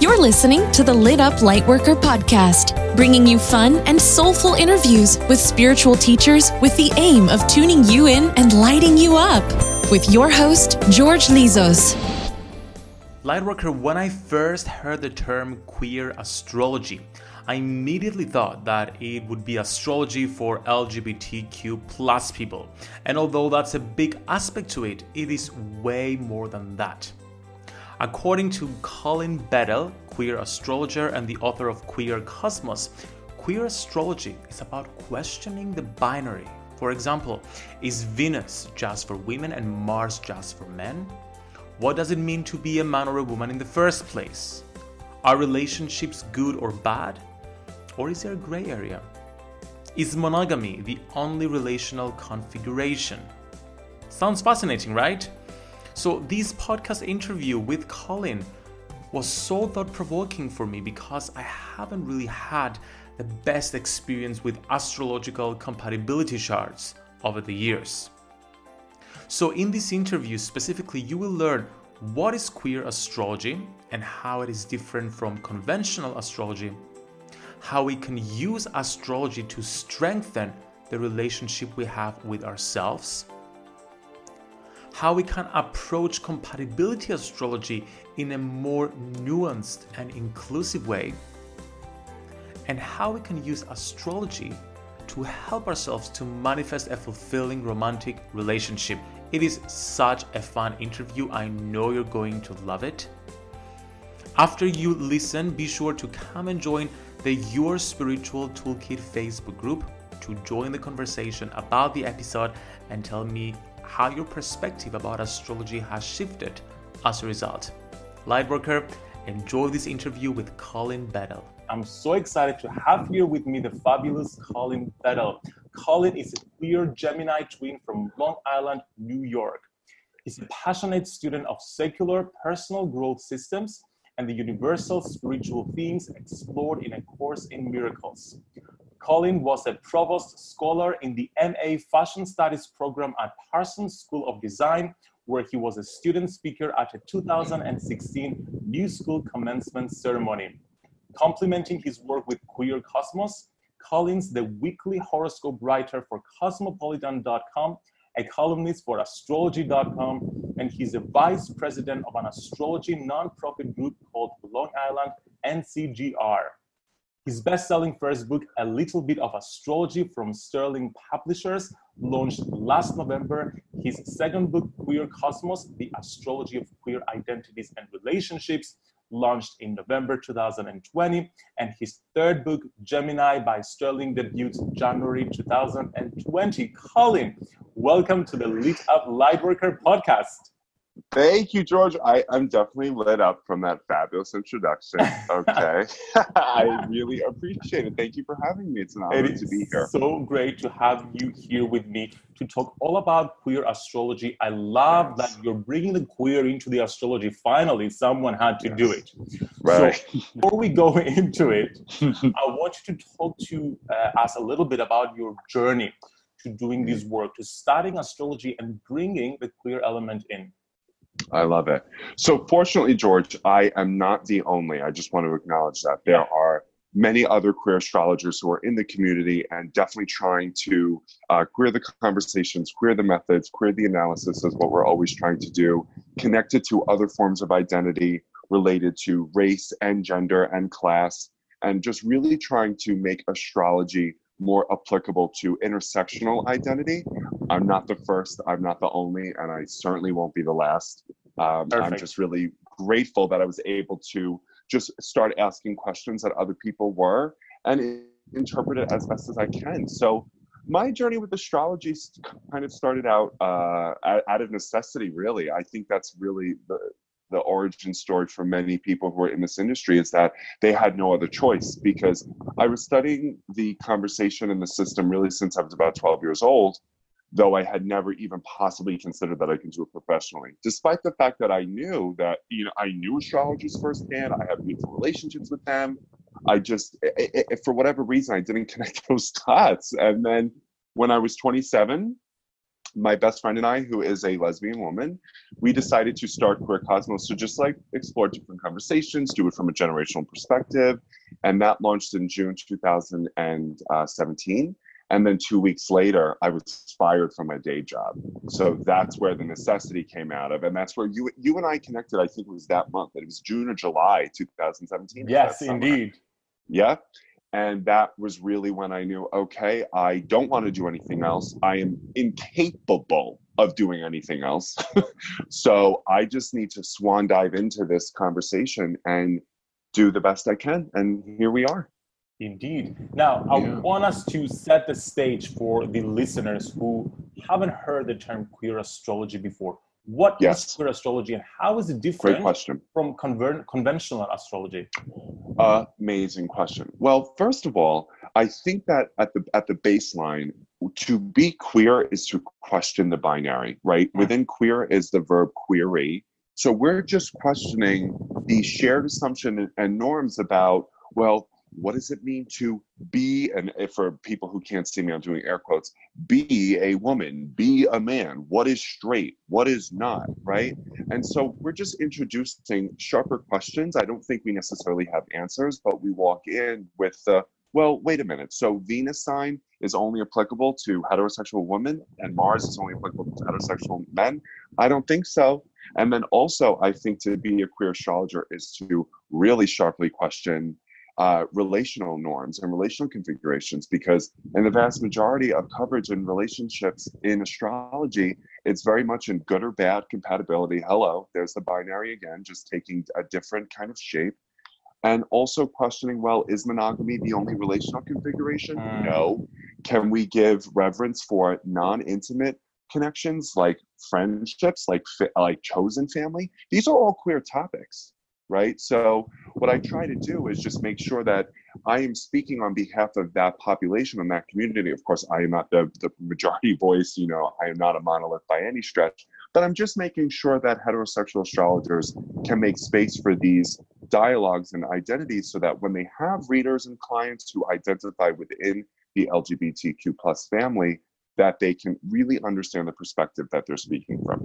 You're listening to the Lit Up Lightworker podcast, bringing you fun and soulful interviews with spiritual teachers with the aim of tuning you in and lighting you up. With your host, George Lizos. Lightworker, when I first heard the term queer astrology, I immediately thought that it would be astrology for LGBTQ plus people. And although that's a big aspect to it, it is way more than that. According to Colin Bedell, queer astrologer and the author of Queer Cosmos, queer astrology is about questioning the binary. For example, is Venus just for women and Mars just for men? What does it mean to be a man or a woman in the first place? Are relationships good or bad? Or is there a gray area? Is monogamy the only relational configuration? Sounds fascinating, right? So, this podcast interview with Colin was so thought provoking for me because I haven't really had the best experience with astrological compatibility charts over the years. So, in this interview specifically, you will learn what is queer astrology and how it is different from conventional astrology, how we can use astrology to strengthen the relationship we have with ourselves how we can approach compatibility astrology in a more nuanced and inclusive way, and how we can use astrology to help ourselves to manifest a fulfilling romantic relationship. It is such a fun interview. I know you're going to love it. After you listen, be sure to come and join the Your Spiritual Toolkit Facebook group to join the conversation about the episode and tell me how your perspective about astrology has shifted as a result. Lightworker, enjoy this interview with Colin Bedell. I'm so excited to have here with me the fabulous Colin Bedell. Colin is a queer Gemini twin from Long Island, New York. He's a passionate student of secular personal growth systems and the universal spiritual themes explored in a course in miracles. Colin was a provost scholar in the MA Fashion Studies program at Parsons School of Design, where he was a student speaker at a 2016 New School commencement ceremony. Complementing his work with Queer Cosmos, Colin's the weekly horoscope writer for Cosmopolitan.com, a columnist for Astrology.com, and he's a vice president of an astrology nonprofit group called Long Island NCGR. His best-selling first book, A Little Bit of Astrology from Sterling Publishers, launched last November. His second book, Queer Cosmos, The Astrology of Queer Identities and Relationships, launched in November 2020. And his third book, Gemini by Sterling, debuts January 2020. Colin, welcome to the Lit Up Lightworker podcast. Thank you, George. I, I'm definitely lit up from that fabulous introduction. Okay. I really appreciate it. Thank you for having me. It's an honor to be here. So great to have you here with me to talk all about queer astrology. I love yes. that you're bringing the queer into the astrology. Finally, someone had to yes. do it. Right. So before we go into it, I want you to talk to uh, us a little bit about your journey to doing this work, to studying astrology and bringing the queer element in. I love it. So, fortunately, George, I am not the only. I just want to acknowledge that there are many other queer astrologers who are in the community and definitely trying to uh, queer the conversations, queer the methods, queer the analysis is what we're always trying to do, connected to other forms of identity related to race and gender and class, and just really trying to make astrology more applicable to intersectional identity. I'm not the first, I'm not the only, and I certainly won't be the last. Um, I'm just really grateful that I was able to just start asking questions that other people were and interpret it as best as I can. So my journey with astrology kind of started out uh, out of necessity, really. I think that's really the, the origin story for many people who are in this industry is that they had no other choice because I was studying the conversation in the system really since I was about 12 years old, though I had never even possibly considered that I can do it professionally. Despite the fact that I knew that, you know, I knew astrologers firsthand, I have beautiful relationships with them. I just, it, it, for whatever reason, I didn't connect those dots. And then when I was 27, my best friend and I, who is a lesbian woman, we decided to start Queer Cosmos to just like explore different conversations, do it from a generational perspective. And that launched in June 2017. And then two weeks later, I was fired from my day job. So that's where the necessity came out of. And that's where you you and I connected, I think it was that month. It was June or July 2017. Yes, indeed. Yeah. And that was really when I knew, okay, I don't want to do anything else. I am incapable of doing anything else. so I just need to swan dive into this conversation and do the best I can. And here we are. Indeed. Now, I yeah. want us to set the stage for the listeners who haven't heard the term queer astrology before. What yes. is queer astrology and how is it different from conver- conventional astrology? Uh, amazing question. Well, first of all, I think that at the at the baseline, to be queer is to question the binary, right? Mm-hmm. Within queer is the verb query. So we're just questioning the shared assumption and norms about, well, what does it mean to be and for people who can't see me i'm doing air quotes be a woman be a man. What is straight? What is not right? And so we're just introducing sharper questions. I don't think we necessarily have answers but we walk in with the well wait a minute. So venus sign is only applicable to heterosexual women and mars is only applicable to heterosexual men? I don't think so. And then also i think to be a queer astrologer is to really sharply question uh, relational norms and relational configurations because in the vast majority of coverage and relationships in astrology it's very much in good or bad compatibility. Hello there's the binary again just taking a different kind of shape. And also questioning well is monogamy the only relational configuration? Mm. no. Can we give reverence for non-intimate connections like friendships like like chosen family? These are all queer topics right? So what I try to do is just make sure that I am speaking on behalf of that population and that community. Of course, I am not the, the majority voice, you know, I am not a monolith by any stretch, but I'm just making sure that heterosexual astrologers can make space for these dialogues and identities so that when they have readers and clients who identify within the LGBTQ plus family, that they can really understand the perspective that they're speaking from.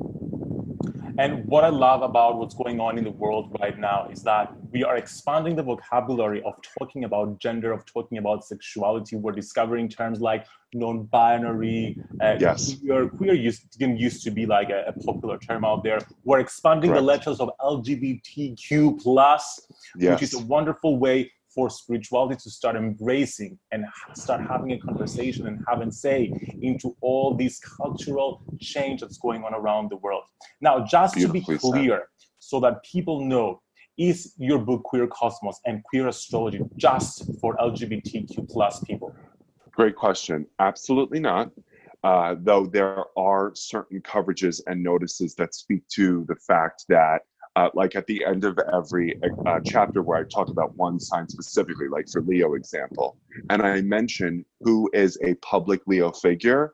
And what I love about what's going on in the world right now is that we are expanding the vocabulary of talking about gender, of talking about sexuality. We're discovering terms like non-binary. Uh, yes. Queer, queer used, didn't used to be like a, a, popular term out there. We're expanding Correct. the letters of LGBTQ plus, yes. which is a wonderful way for spirituality to start embracing and start having a conversation and having say into all this cultural change that's going on around the world. Now, just to be clear, so that people know, is your book Queer Cosmos and Queer Astrology just for LGBTQ plus people? Great question. Absolutely not. Uh, though there are certain coverages and notices that speak to the fact that uh, like at the end of every uh, chapter where I talk about one sign specifically, like for Leo example, and I mention who is a public Leo figure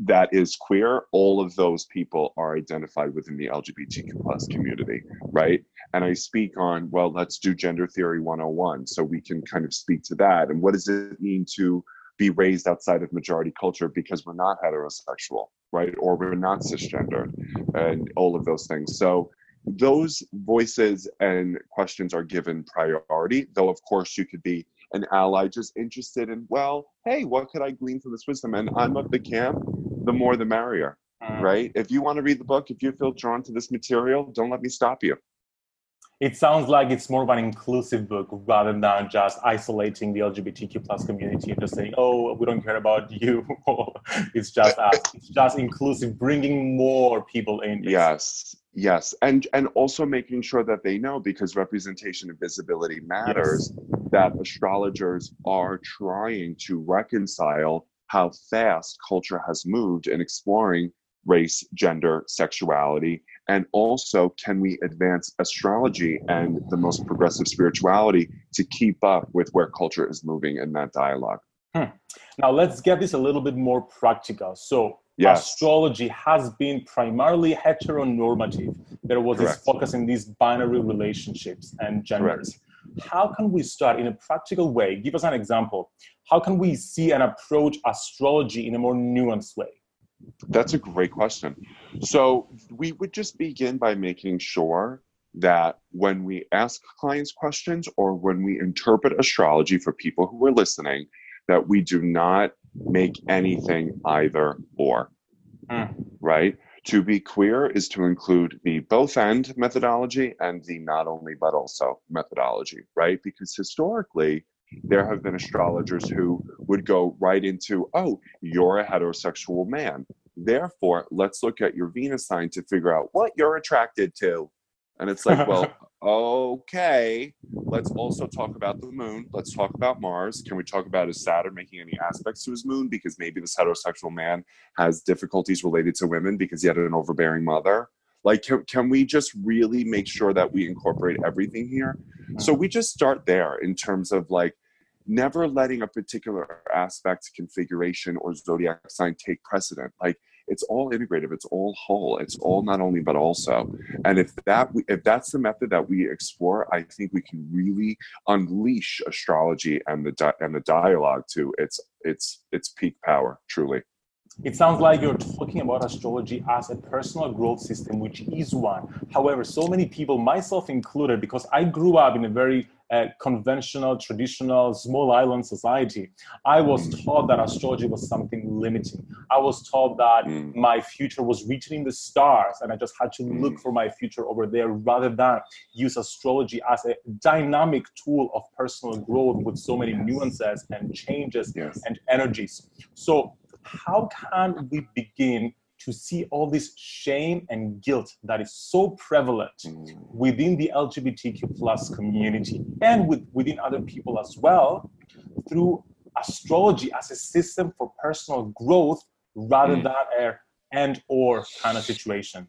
that is queer, all of those people are identified within the LGBTQ plus community, right? And I speak on, well, let's do gender theory 101. So we can kind of speak to that. And what does it mean to be raised outside of majority culture because we're not heterosexual, right? Or we're not cisgender and all of those things. So those voices and questions are given priority, though, of course, you could be an ally just interested in, well, hey, what could I glean from this wisdom? And I'm of the camp, the more the merrier, mm. right? If you want to read the book, if you feel drawn to this material, don't let me stop you. It sounds like it's more of an inclusive book rather than just isolating the LGBTQ plus community and just saying, "Oh, we don't care about you." it's just us. It's just inclusive, bringing more people in. Yes, Yes, and and also making sure that they know because representation and visibility matters. Yes. That astrologers are trying to reconcile how fast culture has moved in exploring race, gender, sexuality, and also can we advance astrology and the most progressive spirituality to keep up with where culture is moving in that dialogue. Hmm. Now let's get this a little bit more practical. So yes. astrology has been primarily heteronormative. There was Correct. this focus in these binary relationships and genders. Correct. How can we start in a practical way? Give us an example. How can we see and approach astrology in a more nuanced way? That's a great question. So, we would just begin by making sure that when we ask clients questions or when we interpret astrology for people who are listening, that we do not make anything either or. Mm. Right? To be queer is to include the both end methodology and the not only but also methodology, right? Because historically, there have been astrologers who would go right into, oh, you're a heterosexual man. Therefore, let's look at your Venus sign to figure out what you're attracted to. And it's like, well, okay, let's also talk about the moon. Let's talk about Mars. Can we talk about is Saturn making any aspects to his moon? Because maybe this heterosexual man has difficulties related to women because he had an overbearing mother. Like, can, can we just really make sure that we incorporate everything here? So we just start there in terms of like never letting a particular aspect, configuration, or zodiac sign take precedent. Like, it's all integrative it's all whole it's all not only but also and if that if that's the method that we explore i think we can really unleash astrology and the and the dialogue to its its its peak power truly it sounds like you're talking about astrology as a personal growth system, which is one. However, so many people, myself included, because I grew up in a very a conventional, traditional, small island society. I was Mm. taught that astrology was something limiting. I was taught that Mm. my future was written in the stars and I just had to look Mm. for my future over there rather than use astrology as a dynamic tool of personal growth with so many nuances and changes Yes. and energies. So, how can we begin to see all this shame and guilt that is so prevalent Mm. within the LGBTQ plus community and with, within other people as well through astrology as a system for personal growth rather Mm. than a and or kind of situation?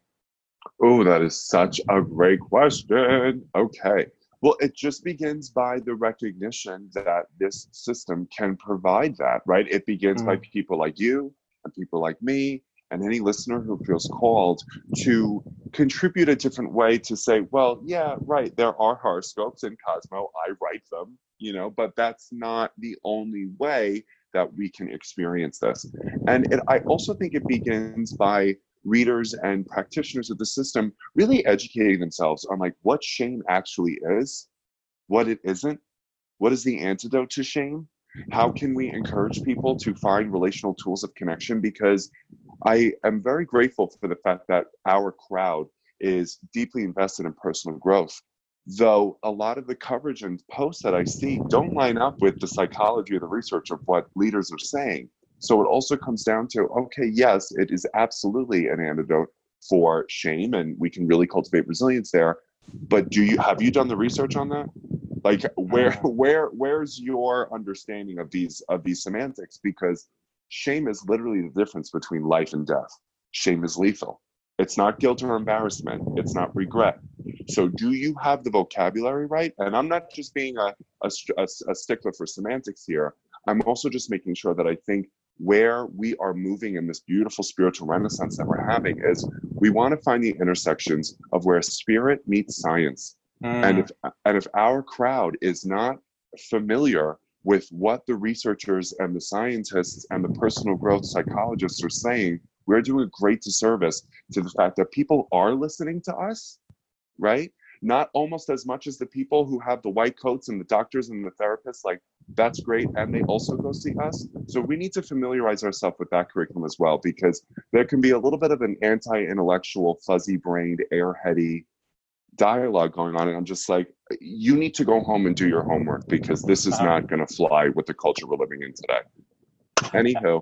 Oh, that is such a great question. Okay. Well, it just begins by the recognition that this system can provide that, right? It begins by mm-hmm. people like you and people like me and any listener who feels called to contribute a different way to say, well, yeah, right, there are horoscopes in Cosmo, I write them, you know, but that's not the only way that we can experience this. And it, I also think it begins by readers and practitioners of the system really educating themselves on like what shame actually is, what it isn't, what is the antidote to shame, how can we encourage people to find relational tools of connection because I am very grateful for the fact that our crowd is deeply invested in personal growth. Though a lot of the coverage and posts that I see don't line up with the psychology or the research of what leaders are saying. So it also comes down to okay, yes, it is absolutely an antidote for shame, and we can really cultivate resilience there. But do you have you done the research on that? Like where where where's your understanding of these of these semantics? Because shame is literally the difference between life and death. Shame is lethal. It's not guilt or embarrassment. It's not regret. So, do you have the vocabulary right? And I'm not just being a, a, a, a stickler for semantics here. I'm also just making sure that I think where we are moving in this beautiful spiritual renaissance that we're having is we want to find the intersections of where spirit meets science. And mm. if and if our crowd is not familiar with what the researchers and the scientists and the personal growth psychologists are saying, we're doing a great disservice to the fact that people are listening to us, right? Not almost as much as the people who have the white coats and the doctors and the therapists, like that's great. And they also go see us. So we need to familiarize ourselves with that curriculum as well, because there can be a little bit of an anti intellectual, fuzzy brained, airheady dialogue going on. And I'm just like, you need to go home and do your homework because this is uh-huh. not going to fly with the culture we're living in today. Anywho.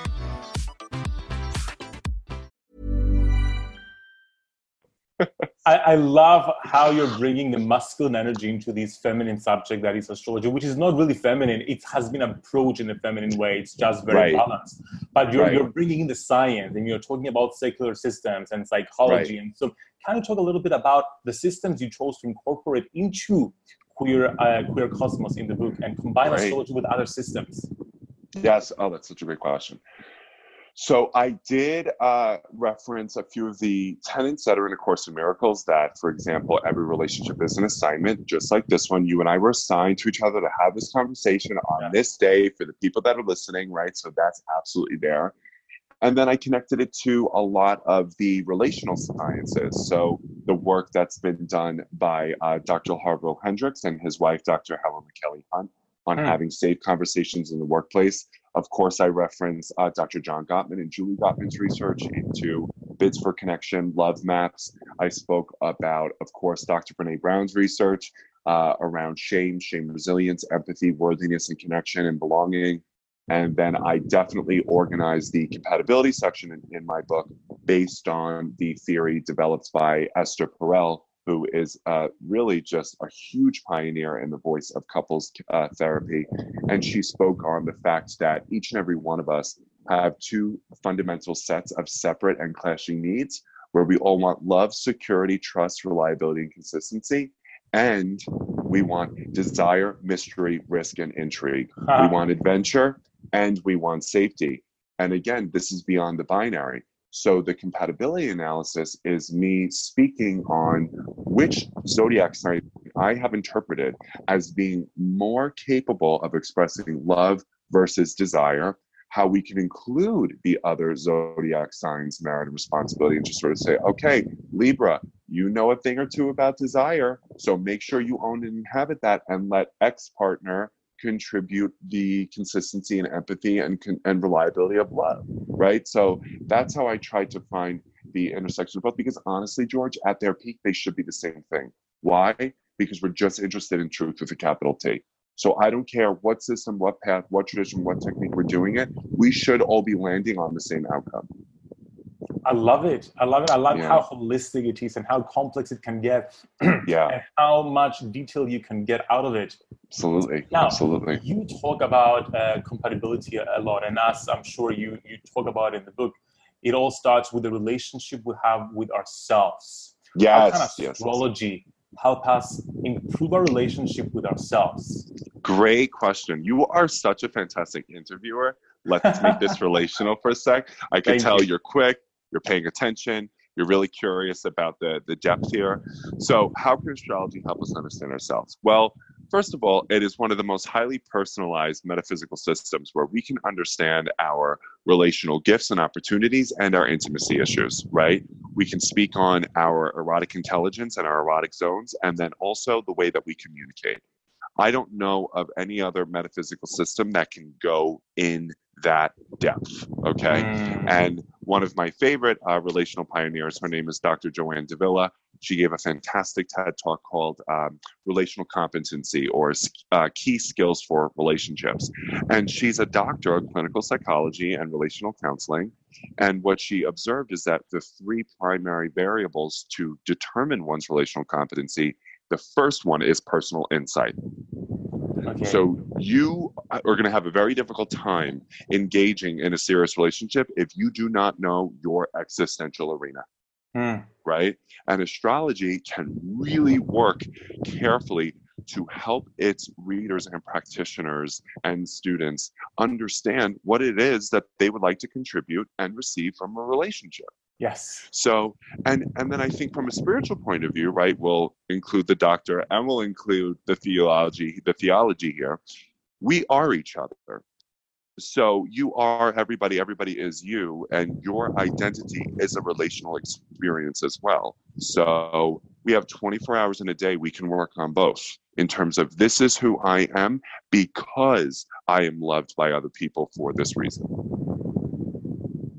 I, I love how you're bringing the masculine energy into this feminine subject that is astrology, which is not really feminine. It has been approached in a feminine way. It's just very Right. balanced. But you're, Right. you're bringing in the science and you're talking about secular systems and psychology. And so, kind of talk a little bit about the systems you chose to incorporate into queer uh, queer cosmos in the book and combine Right. astrology with other systems. Yes. Oh, that's such a great question. So I did uh, reference a few of the tenets that are in A Course in Miracles. That, for example, every relationship is an assignment, just like this one. You and I were assigned to each other to have this conversation on this day for the people that are listening, right? So that's absolutely there. And then I connected it to a lot of the relational sciences. So the work that's been done by uh, Dr. Harville Hendrix and his wife, Dr. Helen LaKelly Hunt, on Hmm. having safe conversations in the workplace. Of course, I reference uh, Dr. John Gottman and Julie Gottman's research into bids for connection, love maps. I spoke about, of course, Dr. Brene Brown's research uh, around shame, shame resilience, empathy, worthiness, and connection and belonging. And then I definitely organized the compatibility section in, in my book based on the theory developed by Esther Perel who is uh, really just a huge pioneer in the voice of couples uh, therapy. And she spoke on the fact that each and every one of us have two fundamental sets of separate and clashing needs where we all want love, security, trust, reliability, and consistency. And we want desire, mystery, risk, and intrigue. We want adventure and we want safety. And again, this is beyond the binary. So the compatibility analysis is me speaking on which zodiac sign I have interpreted as being more capable of expressing love versus desire, how we can include the other zodiac signs, merit and responsibility, and just sort of say, okay, Libra, you know a thing or two about desire, so make sure you own and inhabit that and let X partner contribute the consistency and empathy and, and reliability of love, right? So that's how I try to find the intersection of both because honestly, George, at their peak, they should be the same thing. Why? Because we're just interested in truth with a capital T. So I don't care what system, what path, what tradition, what technique we're doing it, we should all be landing on the same outcome. I love it. I love it. I love yeah. how holistic it is and how complex it can get. yeah. And how much detail you can get out of it. Absolutely. Now, Absolutely. You talk about uh, compatibility a lot, and as I'm sure you you talk about in the book, it all starts with the relationship we have with ourselves. Yes. How can astrology yes. help us improve our relationship with ourselves? Great question. You are such a fantastic interviewer. Let's make this relational for a sec. I can Thank tell you. you're quick, you're paying attention, you're really curious about the, the depth here. So, how can astrology help us understand ourselves? Well, first of all, it is one of the most highly personalized metaphysical systems where we can understand our relational gifts and opportunities and our intimacy issues, right? We can speak on our erotic intelligence and our erotic zones, and then also the way that we communicate. I don't know of any other metaphysical system that can go in that depth. Okay. Mm. And one of my favorite uh, relational pioneers, her name is Dr. Joanne Davila. She gave a fantastic TED talk called um, Relational Competency or uh, Key Skills for Relationships. And she's a doctor of clinical psychology and relational counseling. And what she observed is that the three primary variables to determine one's relational competency the first one is personal insight. Okay. So you are going to have a very difficult time engaging in a serious relationship if you do not know your existential arena. Hmm. Right? And astrology can really work carefully to help its readers and practitioners and students understand what it is that they would like to contribute and receive from a relationship. Yes. So, and and then I think from a spiritual point of view, right, we'll include the doctor and we'll include the theology, the theology here. We are each other. So you are everybody, everybody is you, and your identity is a relational experience as well. So we have 24 hours in a day we can work on both in terms of this is who I am because I am loved by other people for this reason.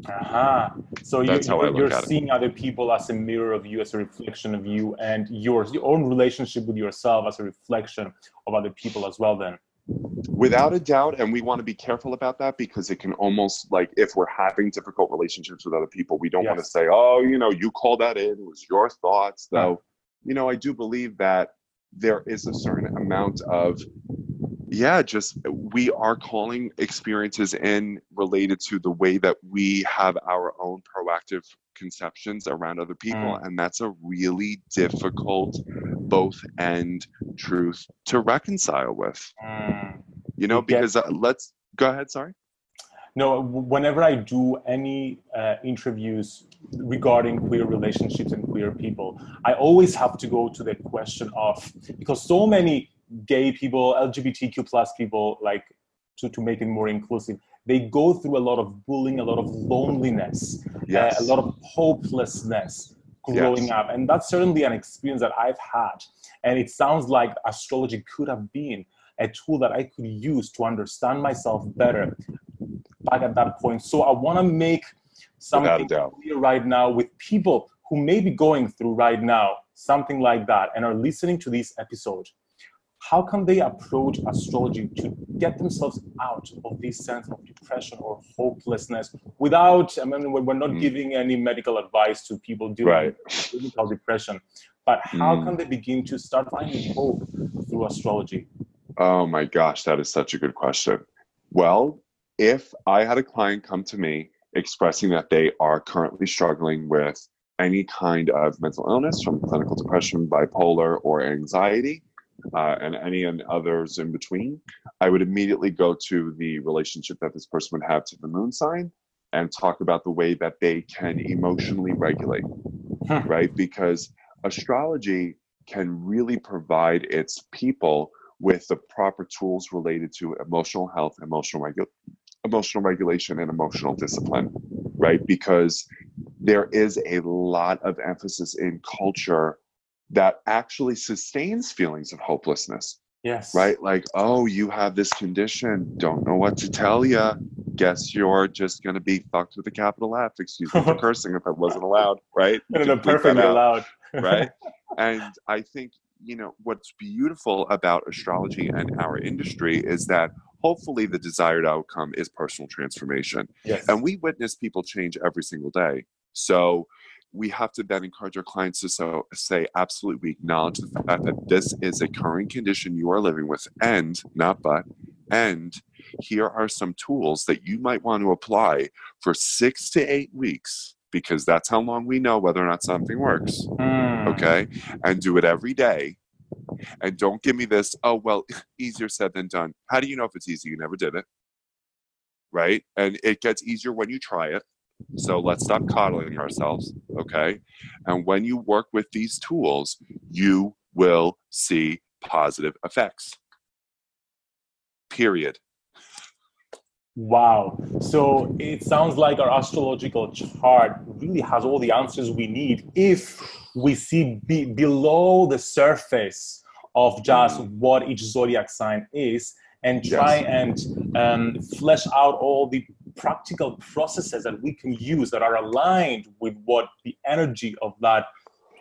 Uh-huh. So That's you, you're, you're seeing other people as a mirror of you, as a reflection of you, and yours, your own relationship with yourself as a reflection of other people as well. Then, without a doubt, and we want to be careful about that because it can almost like if we're having difficult relationships with other people, we don't yes. want to say, "Oh, you know, you call that in. It was your thoughts." Though, you know, I do believe that there is a certain amount of yeah, just we are calling experiences in related to the way that we have our own proactive conceptions around other people. Mm. And that's a really difficult both end truth to reconcile with. Mm. You know, because uh, let's go ahead, sorry. No, whenever I do any uh, interviews regarding queer relationships and queer people, I always have to go to the question of because so many gay people, LGBTQ plus people, like to, to make it more inclusive, they go through a lot of bullying, a lot of loneliness, yes. uh, a lot of hopelessness growing yes. up. And that's certainly an experience that I've had. And it sounds like astrology could have been a tool that I could use to understand myself better back at that point. So I want to make something clear right now with people who may be going through right now something like that and are listening to this episode how can they approach astrology to get themselves out of this sense of depression or hopelessness without i mean we're not mm. giving any medical advice to people dealing right. with clinical depression but how mm. can they begin to start finding hope through astrology oh my gosh that is such a good question well if i had a client come to me expressing that they are currently struggling with any kind of mental illness from clinical depression bipolar or anxiety uh, and any and others in between, I would immediately go to the relationship that this person would have to the moon sign and talk about the way that they can emotionally regulate, huh. right? Because astrology can really provide its people with the proper tools related to emotional health, emotional regu- emotional regulation, and emotional discipline, right? Because there is a lot of emphasis in culture that actually sustains feelings of hopelessness. Yes. Right? Like, oh, you have this condition, don't know what to tell you. Guess you're just going to be fucked with a capital F. Excuse me for cursing if I wasn't allowed, right? No, no, perfectly allowed. right? And I think, you know, what's beautiful about astrology and our industry is that hopefully the desired outcome is personal transformation. Yes. And we witness people change every single day. So, we have to then encourage our clients to so say absolutely we acknowledge the fact that this is a current condition you are living with and not but and here are some tools that you might want to apply for six to eight weeks because that's how long we know whether or not something works mm. okay? And do it every day. And don't give me this oh well easier said than done. How do you know if it's easy? You never did it. Right? And it gets easier when you try it so let's stop coddling ourselves, okay? And when you work with these tools, you will see positive effects. Period. Wow. So it sounds like our astrological chart really has all the answers we need if we see be- below the surface of just mm. what each zodiac sign is and try yes. and um, flesh out all the practical processes that we can use that are aligned with what the energy of that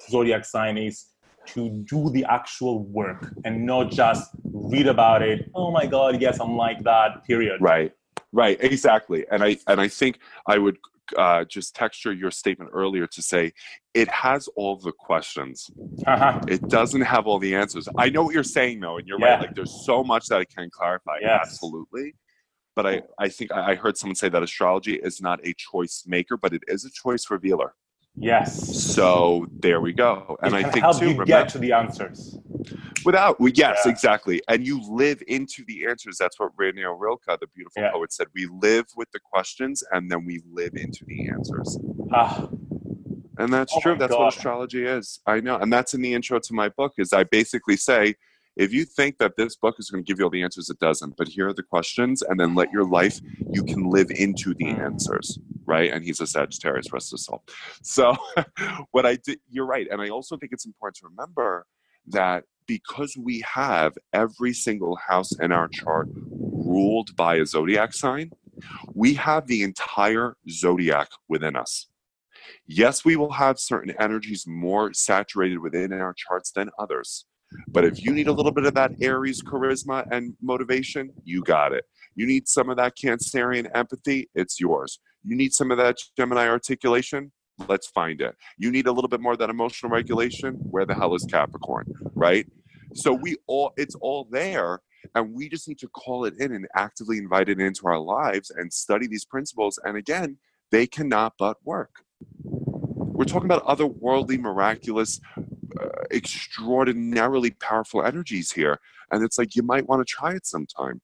zodiac sign is to do the actual work and not just read about it oh my god yes i'm like that period right right exactly and i and i think i would uh, just texture your statement earlier to say it has all the questions. Uh-huh. It doesn't have all the answers. I know what you're saying though, and you're yeah. right. Like there's so much that it can clarify. Yes. Absolutely. But I, I think I heard someone say that astrology is not a choice maker, but it is a choice revealer. Yes. So there we go. And I think help too, you remember, get to the answers. Without, well, yes, yeah. exactly. And you live into the answers. That's what Rainer Rilke, the beautiful yeah. poet, said. We live with the questions and then we live into the answers. Ah. And that's oh true. That's God. what astrology is. I know. And that's in the intro to my book is I basically say, if you think that this book is going to give you all the answers, it doesn't. But here are the questions, and then let your life, you can live into the mm. answers, right? And he's a Sagittarius, rest his soul. So, what I did, you're right. And I also think it's important to remember that because we have every single house in our chart ruled by a zodiac sign, we have the entire zodiac within us. Yes, we will have certain energies more saturated within our charts than others. But if you need a little bit of that Aries charisma and motivation, you got it. You need some of that Cancerian empathy, it's yours. You need some of that Gemini articulation, let's find it. You need a little bit more of that emotional regulation, where the hell is Capricorn, right? So we all, it's all there. And we just need to call it in and actively invite it into our lives and study these principles. And again, they cannot but work. We're talking about otherworldly, miraculous, extraordinarily powerful energies here. And it's like you might want to try it sometime.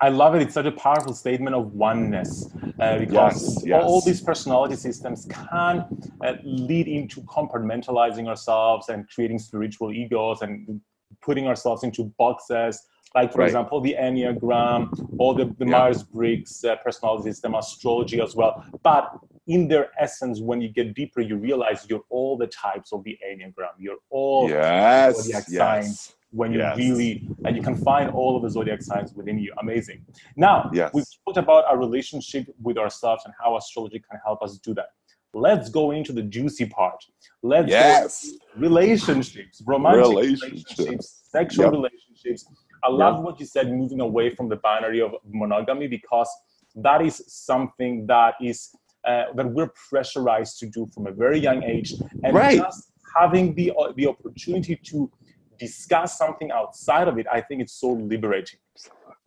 I love it. It's such a powerful statement of oneness uh, because yes, yes. All, all, these personality systems can uh, lead into compartmentalizing ourselves and creating spiritual egos and putting ourselves into boxes. Like, for right. example, the Enneagram or the, the yeah. Myers Briggs uh, personality system, astrology as well. But in their essence, when you get deeper, you realize you're all the types of the Enneagram. You're all yes, zodiac yes. signs when you yes. really and you can find all of the zodiac signs within you. Amazing. Now yes. we've talked about our relationship with ourselves and how astrology can help us do that. let's go into the juicy part. Let's yes. relationships, romantic relationships, relationships sexual Yep. relationships. I love what you said, moving away from the binary of monogamy, because that is something that is uh, that we're pressurized to do from a very young age, and Right. just having the uh, the opportunity to discuss something outside of it, I think it's so liberating.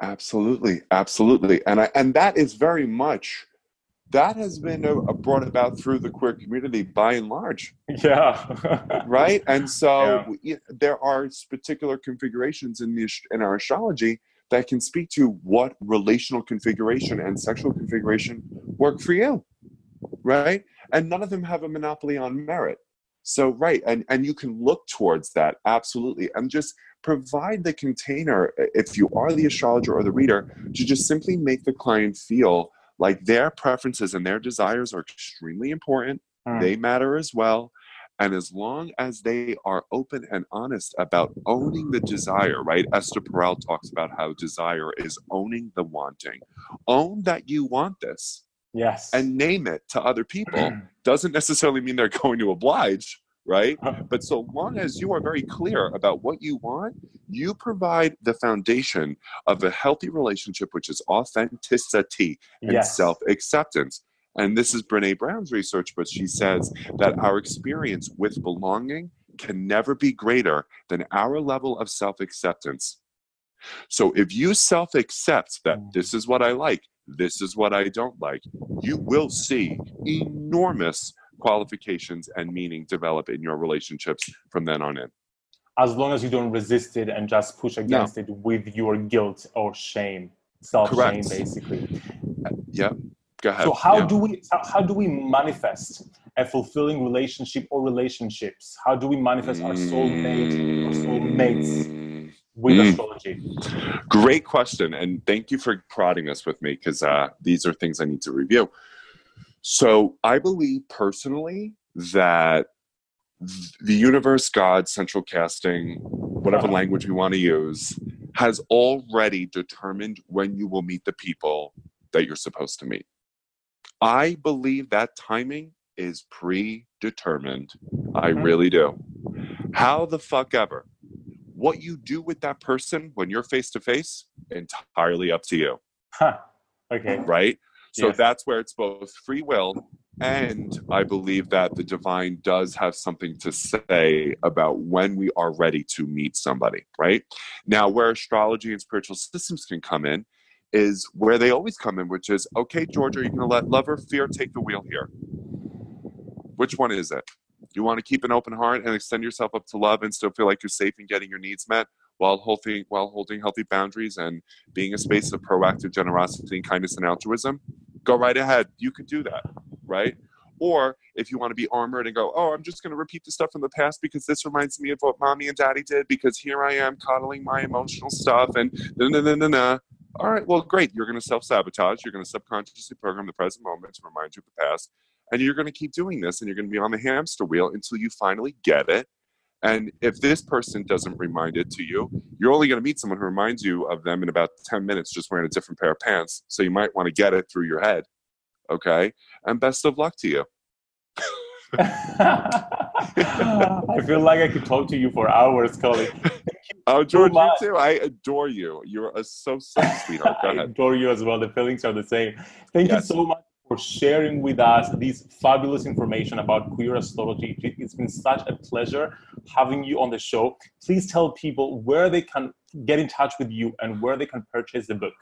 Absolutely, absolutely, and I, and that is very much that has been uh, brought about through the queer community by and large, Yeah, right? And so Yeah. there are particular configurations in the in our astrology that can speak to what relational configuration and sexual configuration work for you, right? And none of them have a monopoly on merit. So right, and and you can look towards that absolutely, and just provide the container uh, if you are the astrologer or the reader to just simply make the client feel like their preferences and their desires are extremely important. Mm. they matter as well. And as long as they are open and honest about owning the desire right? Esther perel talks about how desire is owning the wanting. Own that you want this yes, and name it to other people doesn't necessarily mean they're going to oblige right uh-huh. but so long as you are very clear about what you want, you provide the foundation of a healthy relationship, which is authenticity and yes, self acceptance. And this is Brene Brown's research, but she says that our experience with belonging can never be greater than our level of self acceptance. So if you self accept that mm. this is what I like, this is what I don't like, you will see enormous qualifications and meaning develop in your relationships from then on in. as long as you don't resist it and just push against it with your guilt or shame, self shame, basically. Yeah. Go ahead. So how Yeah. do we how, do we manifest a fulfilling relationship or relationships? How do we manifest our soulmate or soulmates Mm, with Mm. astrology? Great question. And thank you for prodding this with me because uh, these are things I need to review. So I believe personally that the universe, God, central casting, whatever language we want to use, has already determined when you will meet the people that you're supposed to meet. I believe that timing is predetermined. I Mhm. really do. How the fuck ever. What you do with that person when you're face to face, entirely up to you Huh. Okay. right? So Yes. that's where it's both free will and I believe that the divine does have something to say about when we are ready to meet somebody, right? Now, where astrology and spiritual systems can come in is where they always come in, which is okay, George, are you're going to let love or fear take the wheel here. Which one is it? You want to keep an open heart and extend yourself up to love and still feel like you're safe in getting your needs met while holding while holding healthy boundaries and being a space of proactive generosity and kindness and altruism? Go right ahead. You could do that, right? Or if you want to be armored and go, oh, I'm just going to repeat the stuff from the past because this reminds me of what mommy and daddy did because here I am coddling my emotional stuff and na na na na na. All right, well, great. You're going to self sabotage. You're going to subconsciously program the present moment to remind you of the past. And you're going to keep doing this and you're going to be on the hamster wheel until you finally get it. And if this person doesn't remind it to you, you're only going to meet someone who reminds you of them in about 10 minutes just wearing a different pair of pants. So you might want to get it through your head. Okay. And best of luck to you. I feel like I could talk to you for hours, Colin. Oh, George, you too. I adore you. You're a so, so sweetheart. Go I adore you as well. The feelings are the same. Thank Yes. you so much for sharing with us this fabulous information about queer astrology. It- It's been such a pleasure having you on the show. Please tell people where they can get in touch with you and where they can purchase the book.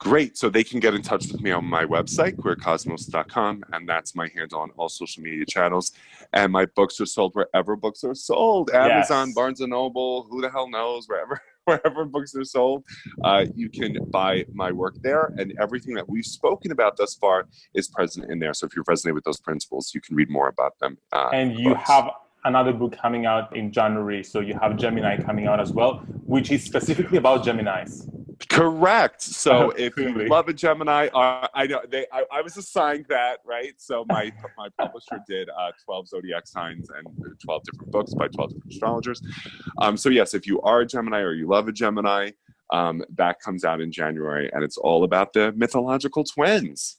Great. So they can get in touch with me on my website, queercosmos.com, and that's my handle on all social media channels. And my books are sold wherever books are sold. Amazon, Yes. Barnes and Noble, who the hell knows, wherever wherever books are sold. Uh, you can buy my work there, and everything that we've spoken about thus far is present in there. So if you resonate with those principles, you can read more about them. Uh, And you books. have another book coming out in January. So you have Gemini coming out as well, which is specifically about Geminis. Correct. So Oh, if you love a Gemini, uh, I know they. I, I was assigned that, right? So my my publisher did uh, twelve zodiac signs and twelve different books by twelve different astrologers. Um, so yes, if you are a Gemini or you love a Gemini, um, that comes out in January, and it's all about the mythological twins.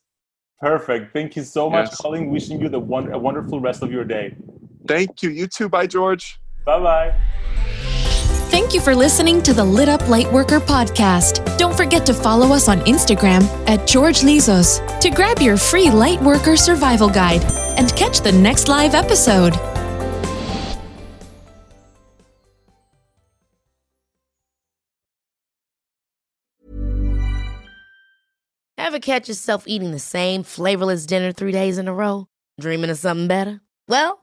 Perfect. Thank you so much, Yes. Colin. Wishing you the one, a wonderful rest of your day. Thank you. You too. Bye, George. Bye bye. Thank you for listening to the Lit Up Lightworker podcast. Don't forget to follow us on Instagram at George Lizos to grab your free Lightworker survival guide and catch the next live episode. Ever catch yourself eating the same flavorless dinner three days in a row? Dreaming of something better? Well,